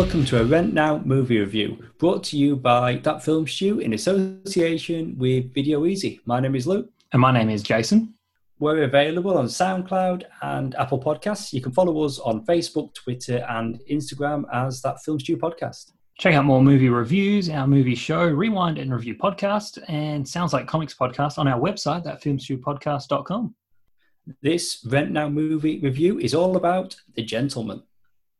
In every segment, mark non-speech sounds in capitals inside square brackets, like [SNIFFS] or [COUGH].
Welcome to a Rent Now movie review brought to you by That Film Stew in association with Video Ezy. My name is Luke. And my name is Jason. We're available on SoundCloud and Apple Podcasts. You can follow us on Facebook, Twitter, and Instagram as That Film Stew Podcast. Check out more movie reviews, our movie show, Rewind and Review podcast, and Sounds Like Comics podcast on our website, thatfilmstewpodcast.com. This Rent Now movie review is all about The Gentlemen.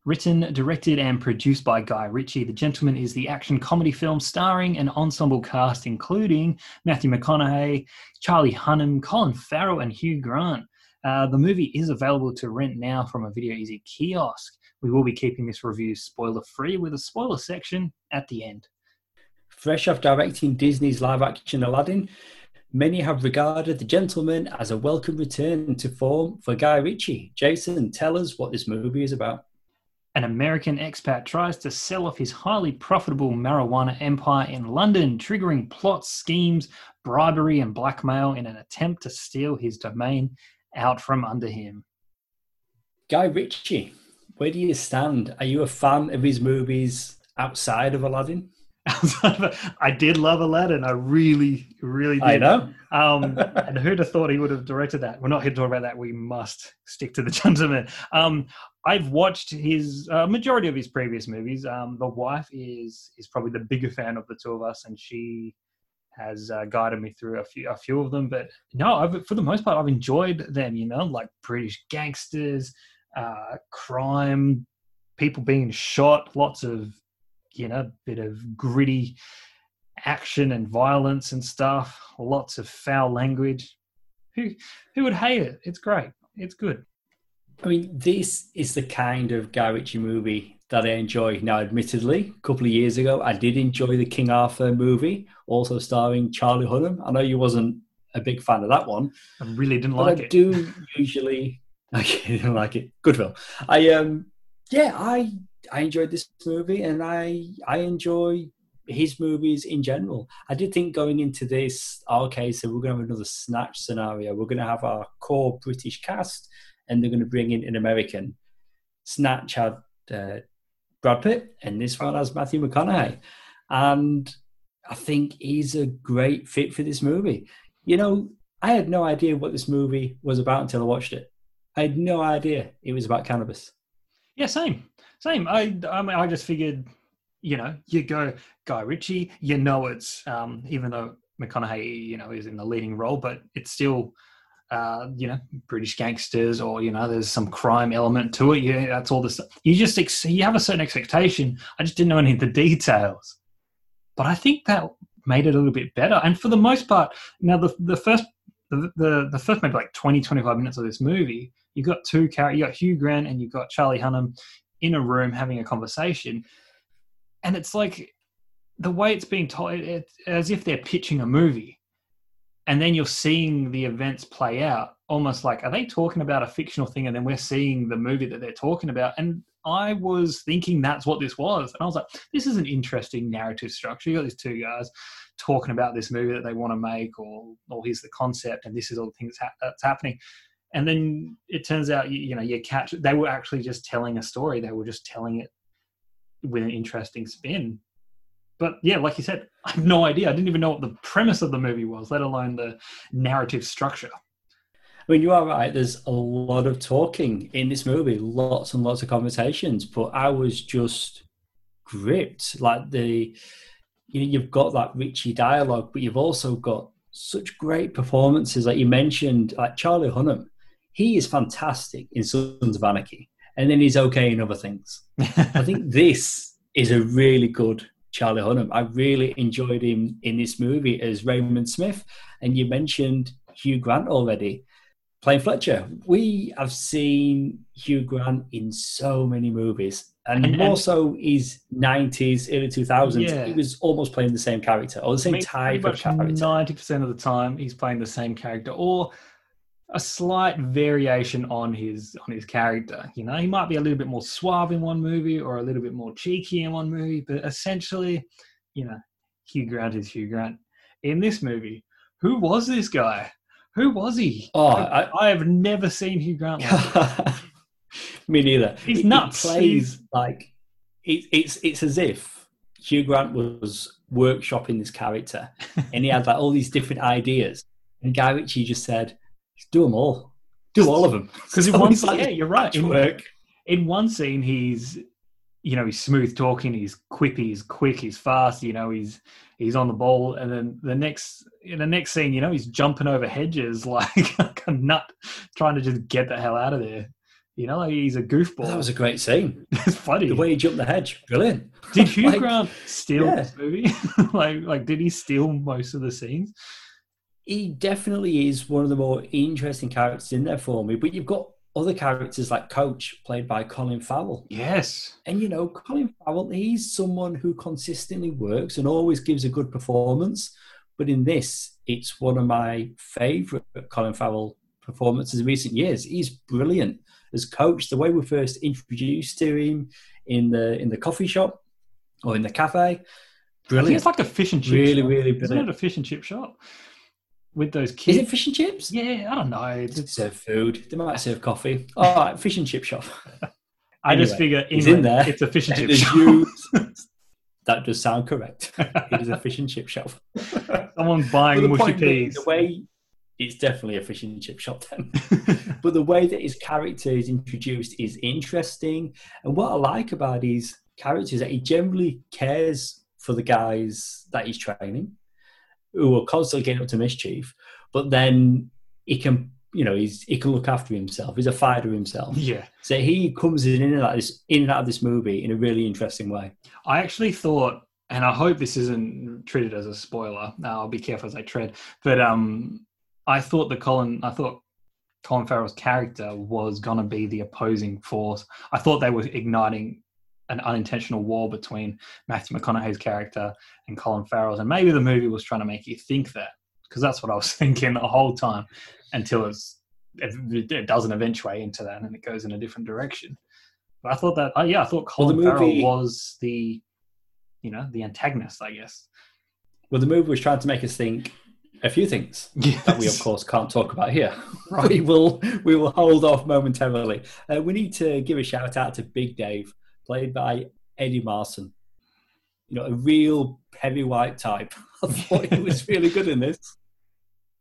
Written, directed, and produced by Guy Ritchie, The Gentlemen is the action comedy film starring an ensemble cast including Matthew McConaughey, Charlie Hunnam, Colin Farrell, and Hugh Grant. Uh, the movie is available to rent now from a Video Ezy kiosk. We will be keeping this review spoiler free with a spoiler section at the end. Fresh off directing Disney's live action Aladdin, many have regarded The Gentlemen as a welcome return to form for Guy Ritchie. Jason, tell us what this movie is about. An American expat tries to sell off his highly profitable marijuana empire in London, triggering plots, schemes, bribery, and blackmail in an attempt to steal his domain out from under him. Guy Ritchie, where do you stand? Are you a fan of his movies outside of Aladdin? I did love Aladdin. I really, really did. I know. Um, [LAUGHS] and who'd have thought he would have directed that? We're not here to talk about that. We must stick to the [LAUGHS] gentleman. Um, I've watched his uh, majority of his previous movies. Um, the wife is is probably the bigger fan of the two of us, and she has uh, guided me through a few a few of them. But no, I've, for the most part, I've enjoyed them. You know, like British gangsters, uh, crime, people being shot, lots of you know, bit of gritty action and violence and stuff, lots of foul language. Who who would hate it? It's great. It's good. I mean, this is the kind of Guy Ritchie movie that I enjoy. Now, admittedly, a couple of years ago, I did enjoy the King Arthur movie, also starring Charlie Hunnam. I know you wasn't a big fan of that one. I really didn't like I it. I do usually. [LAUGHS] Okay, didn't like it. Good film. I um, yeah, I I enjoyed this movie, and I I enjoy his movies in general. I did think going into this, okay, so we're going to have another snatch scenario. We're going to have our core British cast, and they're going to bring in an American. Snatch had uh, Brad Pitt, and this one has Matthew McConaughey, and I think he's a great fit for this movie. You know, I had no idea what this movie was about until I watched it. I had no idea it was about cannabis. Yeah, same, same. I, I mean, I just figured, you know, you go Guy Ritchie, you know, it's um, even though McConaughey, you know, is in the leading role, but it's still, uh, you know, British gangsters, or you know, there's some crime element to it. Yeah, that's all this. You just ex- you have a certain expectation. I just didn't know any of the details, but I think that made it a little bit better. And for the most part, now the the first the, the, the first maybe like 20, 25 minutes of this movie, you got two characters, You've got Hugh Grant and you've got Charlie Hunnam in a room having a conversation. And it's like the way it's being told, as if they're pitching a movie. And then you're seeing the events play out almost like, are they talking about a fictional thing? And then we're seeing the movie that they're talking about. And I was thinking that's what this was. And I was like, this is an interesting narrative structure. You got these two guys talking about this movie that they want to make, or, or here's the concept, and this is all the things ha- that's happening. And then it turns out, you, you know, you catch, they were actually just telling a story. They were just telling it with an interesting spin. But yeah, like you said, I have no idea. I didn't even know what the premise of the movie was, let alone the narrative structure. I mean, you are right. There's a lot of talking in this movie, lots and lots of conversations. But I was just gripped. Like the, you know, you've got that Ritchie dialogue, but you've also got such great performances. Like you mentioned, like Charlie Hunnam, he is fantastic in Sons of Anarchy, and then he's okay in other things. I think [LAUGHS] this is a really good Charlie Hunnam. I really enjoyed him in this movie as Raymond Smith, and you mentioned Hugh Grant already playing Fletcher. We have seen Hugh Grant in so many movies, and, and more so his nineties, early two thousands. Yeah. He was almost playing the same character or the same I mean, type of character. Ninety percent of the time, he's playing the same character, or a slight variation on his on his character. You know, he might be a little bit more suave in one movie or a little bit more cheeky in one movie, but essentially, you know, Hugh Grant is Hugh Grant. In this movie, who was this guy? Who was he? Oh, I, I, I have never seen Hugh Grant. Like [LAUGHS] Me neither. He's nuts. He plays He's... like it, it's it's as if Hugh Grant was workshopping this character, and he had like all these different ideas, and Guy Ritchie just said, "Do them all, do all of them." Because in [LAUGHS] one scene, like yeah, you're right. In, Work. in one scene, he's you know he's smooth talking, he's quippy, he's quick, he's fast. You know he's he's on the ball, and then the next in the next scene, you know he's jumping over hedges [LAUGHS] like, like a nut, trying to just get the hell out of there. You know, like he's a goofball. That was a great scene. [LAUGHS] it's funny. The way he jumped the hedge, brilliant. did Hugh Like, Grant steal yeah. this movie? like, like did he steal most of the scenes? He definitely is one of the more interesting characters in there for me. But you've got other characters like Coach, played by Colin Farrell. Yes. And you know, Colin Farrell, he's someone who consistently works and always gives a good performance. But in this, it's one of my favourite Colin Farrell performances in recent years. He's brilliant as coach. The way we first introduced to him in the in the coffee shop or in the cafe, brilliant. it's like a fish and chip Really, shop. really Isn't brilliant. it a fish and chip shop? With those kids. Is it fish and chips? yeah, I don't know. They serve food. They might serve coffee. [LAUGHS] All right, fish and chip shop. [LAUGHS] I just figure he's in there. it's a fish and [LAUGHS] chip shop. That does sound correct. It is a fish and chip shop. Someone buying mushy peas. the way it's definitely a fish and chip shop then. but the way that his character is introduced is interesting. And what I like about his character is that he generally cares for the guys that he's training, who are constantly getting up to mischief. But then he can, you know, he's he can look after himself. He's a fighter himself. yeah. So he comes in and out of this in and out of this movie in a really interesting way. I actually thought, and I hope this isn't treated as a spoiler. Now I'll be careful as I tread. But um, I thought the Colin, I thought Colin Farrell's character was gonna be the opposing force. I thought they were igniting an unintentional war between Matthew McConaughey's character and Colin Farrell's, and maybe the movie was trying to make you think that because that's what I was [LAUGHS] thinking the whole time until it's it, it doesn't eventuate into that and it goes in a different direction. But I thought that, oh yeah, I thought Well, Colin Farrell movie- was the, you know, the antagonist, I guess. Well, the movie was trying to make us think a few things Yes. that we, of course, can't talk about here. [LAUGHS] we will we will hold off momentarily. Uh, we need to give a shout out to Big Dave, played by Eddie Marsan. You know, a real heavyweight type. [LAUGHS] I thought he was really good in this.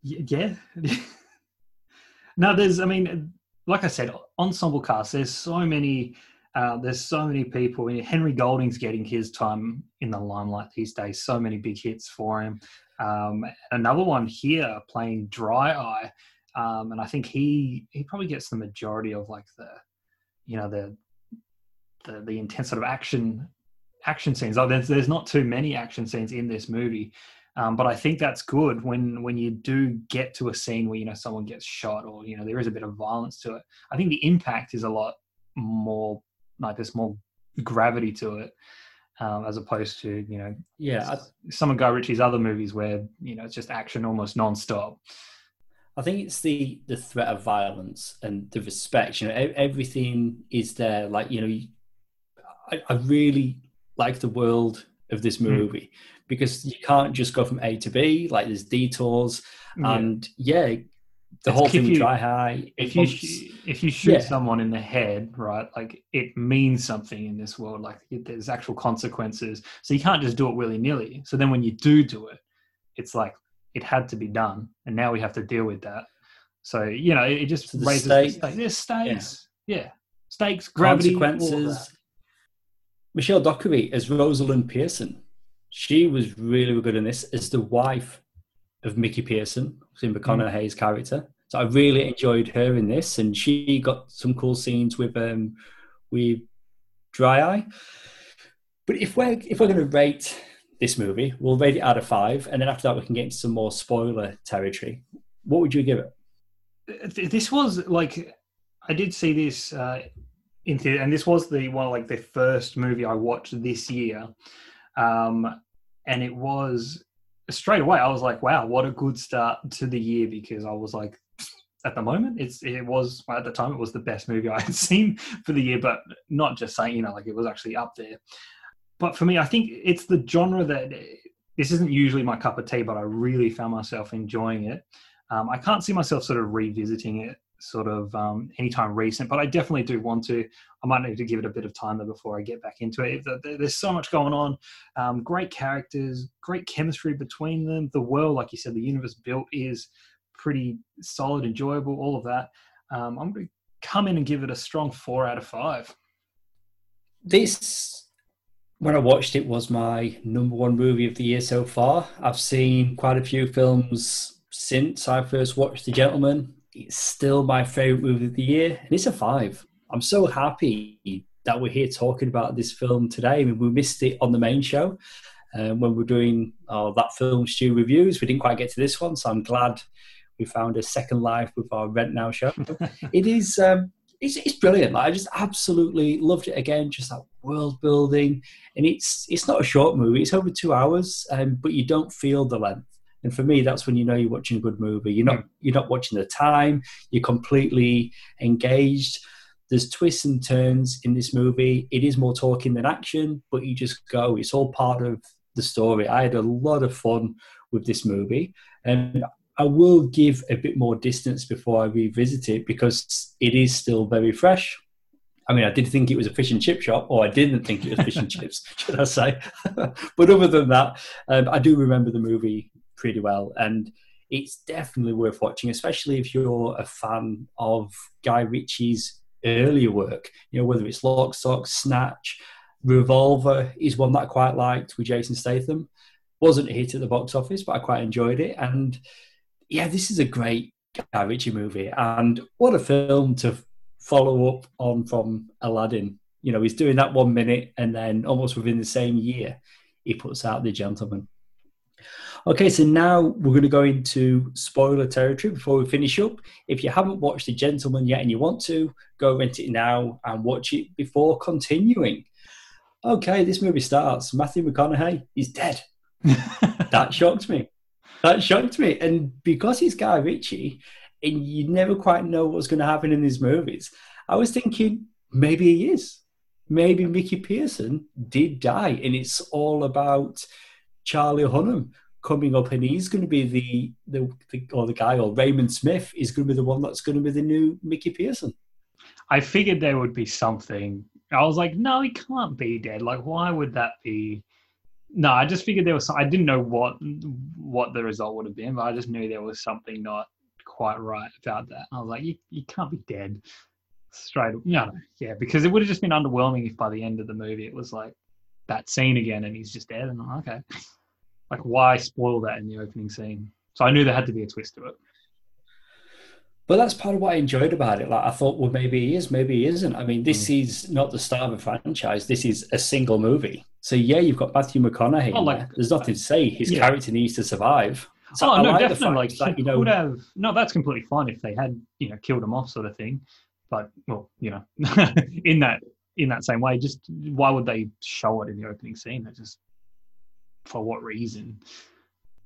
Yeah. [LAUGHS] now, there's, I mean, like I said, ensemble cast. There's so many. Uh, there's so many people. Henry Golding's getting his time in the limelight these days. So many big hits for him. Um, another one here playing Dry Eye, um, and I think he he probably gets the majority of like the, you know, the the the intense sort of action action scenes. Oh, there's there's not too many action scenes in this movie. Um, but I think that's good when when you do get to a scene where you know someone gets shot or you know there is a bit of violence to it. I think the impact is a lot more like there's more gravity to it um, as opposed to you know Yeah, some of Guy Ritchie's other movies where you know it's just action almost non-stop. I think it's the the threat of violence and the respect. You know, everything is there. Like you know, I, I really like the world of this hmm. movie because you can't just go from A to B. Like there's detours, Yeah. and yeah, the It's whole thing with you- Dry Eye. if you sh- if you shoot Yeah. someone in the head, right, like it means something in this world. Like it, there's actual consequences. So you can't just do it willy nilly. So then when you do do it, it's like it had to be done, and now we have to deal with that. So you know, it, it just So the raises stakes- the stakes. There's stakes. Yeah. stakes, gravity, consequences. Michelle Dockery as Rosalind Pearson. She was really good in this as the wife of Mickey Pearson, in McConaughey's character. So I really enjoyed her in this, and she got some cool scenes with um with Dry Eye. But if we're if we're going to rate this movie, we'll rate it out of five, and then after that we can get into some more spoiler territory. What would you give it? This was like I did see this uh, and this was the one like the first movie I watched this year, um, and it was straight away. I was like, "Wow, what a good start to the year!" Because I was like, [SNIFFS] at the moment, it's it was at the time it was the best movie [LAUGHS] I had seen for the year, but not just saying you know like it was actually up there. But for me, I think it's the genre that this isn't usually my cup of tea, but I really found myself enjoying it. Um, I can't see myself sort of revisiting it sort of um, anytime recent, but I definitely do want to. I might need to give it a bit of time though before I get back into it. There's so much going on. Um, great characters, great chemistry between them. The world, like you said, the universe built is pretty solid, enjoyable, all of that. Um, I'm going to come in and give it a strong four out of five. This, when I watched it, was my number one movie of the year so far. I've seen quite a few films since I first watched The Gentlemen. It's still my favorite movie of the year, and it's a five. I'm so happy that we're here talking about this film today. I mean, we missed it on the main show um, when we are doing uh, that film stew reviews. We didn't quite get to this one, so I'm glad we found a second life with our Rent Now show. [LAUGHS] it is um, it's, it's brilliant. Like, I just absolutely loved it again. Just that world building, and it's it's not a short movie. It's over two hours, um, but you don't feel the length. And for me, that's when you know you're watching a good movie. You're not you're not watching the time. You're completely engaged. There's twists and turns in this movie. It is more talking than action, but you just go. It's all part of the story. I had a lot of fun with this movie, and I will give a bit more distance before I revisit it because it is still very fresh. I mean, I did think it was a fish and chip shop, or I didn't think it was fish and [LAUGHS] chips, should I say? [LAUGHS] but other than that, um, I do remember the movie pretty well, and it's definitely worth watching, especially if you're a fan of Guy Ritchie's earlier work. You know, whether it's Lock, Stock, Snatch, Revolver is one that I quite liked with Jason Statham. Wasn't a hit at the box office, but I quite enjoyed it, and yeah, this is a great Guy Ritchie movie, and what a film to follow up on from Aladdin. You know, he's doing that one minute, and then almost within the same year, he puts out The Gentlemen. Okay, so now we're going to go into spoiler territory before we finish up. If you haven't watched The Gentlemen yet and you want to, go rent it now and watch it before continuing. Okay, this movie starts. Matthew McConaughey is dead. [LAUGHS] that shocked me that shocked me. And because he's Guy Ritchie, and you never quite know what's going to happen in these movies, I was thinking maybe he is. Maybe Mickey Pearson did die, and it's all about Charlie Hunnam coming up, and he's going to be the, the, the or the guy, or Raymond Smith is going to be the one that's going to be the new Mickey Pearson. I figured there would be something. I was like, no, he can't be dead. Like, why would that be? No, I just figured there was. Some, I didn't know what what the result would have been, but I just knew there was something not quite right about that. I was like, you you can't be dead straight. No, no, yeah, because it would have just been underwhelming if by the end of the movie it was like that scene again and he's just dead. And I'm like, okay, like why spoil that in the opening scene? So I knew there had to be a twist to it. But that's part of what I enjoyed about it. Like I thought, well, maybe he is, maybe he isn't. I mean, this mm. is not the start of a franchise. This is a single movie. So yeah, you've got Matthew McConaughey. Oh, like, There's nothing to say. His yeah. character needs to survive. So oh no, like definitely. Like that, you know, would have no. That's completely fine if they had you know killed him off, sort of thing. But well, you know, [LAUGHS] in that in that same way, just why would they show it in the opening scene? It just for what reason?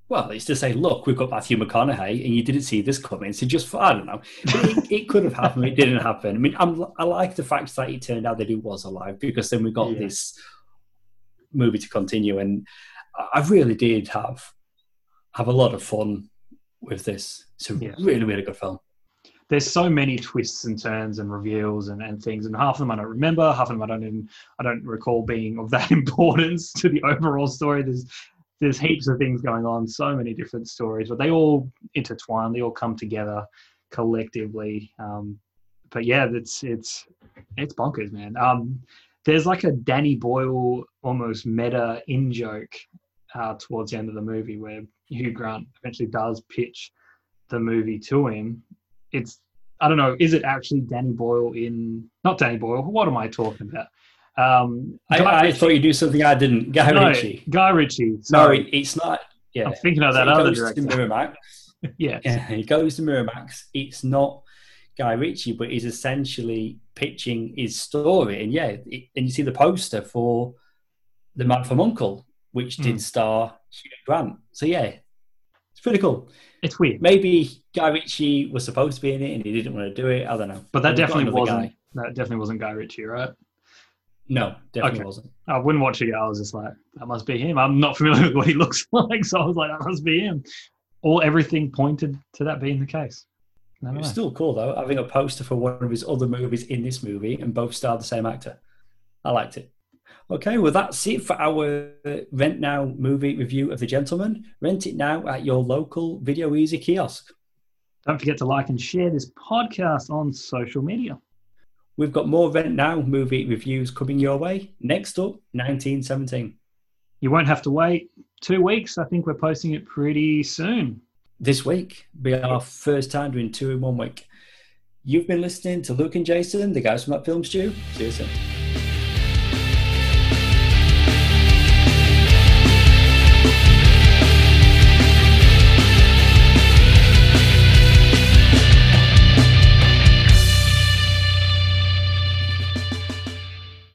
Well, it's to say, look, we've got Matthew McConaughey, and you didn't see this coming. So just, I don't know. It, it, could have happened. It didn't happen. I mean, I'm, i like the fact that it turned out that he was alive because then we got yeah. this movie to continue, and I really did have have a lot of fun with this. It's a yeah. really, really good film. There's so many twists and turns and reveals and, and things, and half of them I don't remember, half of them I don't even I don't recall being of that [LAUGHS] importance to the overall story. There's there's heaps of things going on, so many different stories, but they all intertwine. They all come together collectively. Um, but yeah, it's it's it's bonkers, man. Um, there's like a Danny Boyle almost meta in joke uh, towards the end of the movie where Hugh Grant eventually does pitch the movie to him. It's I don't know, is it actually Danny Boyle in not Danny Boyle? What am I talking about? Um, I, I thought you'd do something I didn't. Guy no, Ritchie. Guy Ritchie. Sorry. No, it's not. Yeah, I'm thinking of that so other director. Miramax. [LAUGHS] yeah. yeah, he goes to Miramax. It's not Guy Ritchie, but he's essentially pitching his story. And yeah, it, and you see the poster for The Man from Uncle, which did mm. star Hugh Grant. So yeah, pretty cool. It's weird. Maybe Guy Ritchie was supposed to be in it and he didn't want to do it. I don't know. But that definitely wasn't. Guy. That definitely wasn't Guy Ritchie, right? No, definitely okay. wasn't. I wouldn't watch it. I was just like, that must be him. I'm not familiar [LAUGHS] with what he looks [LAUGHS] like, so I was like, that must be him. All everything pointed to that being the case. Never It's still cool though, having a poster for one of his other movies in this movie and both starred the same actor. I liked it. Okay, well, that's it for our Rent Now movie review of The Gentlemen. Rent it now at your local Video Ezy kiosk. Don't forget to like and share this podcast on social media. We've got more Rent Now movie reviews coming your way. Next up, 1917. You won't have to wait two weeks. I think we're posting it pretty soon. This week, be our first time doing two in one week. You've been listening to Luke and Jason, the guys from that film stew. See you soon.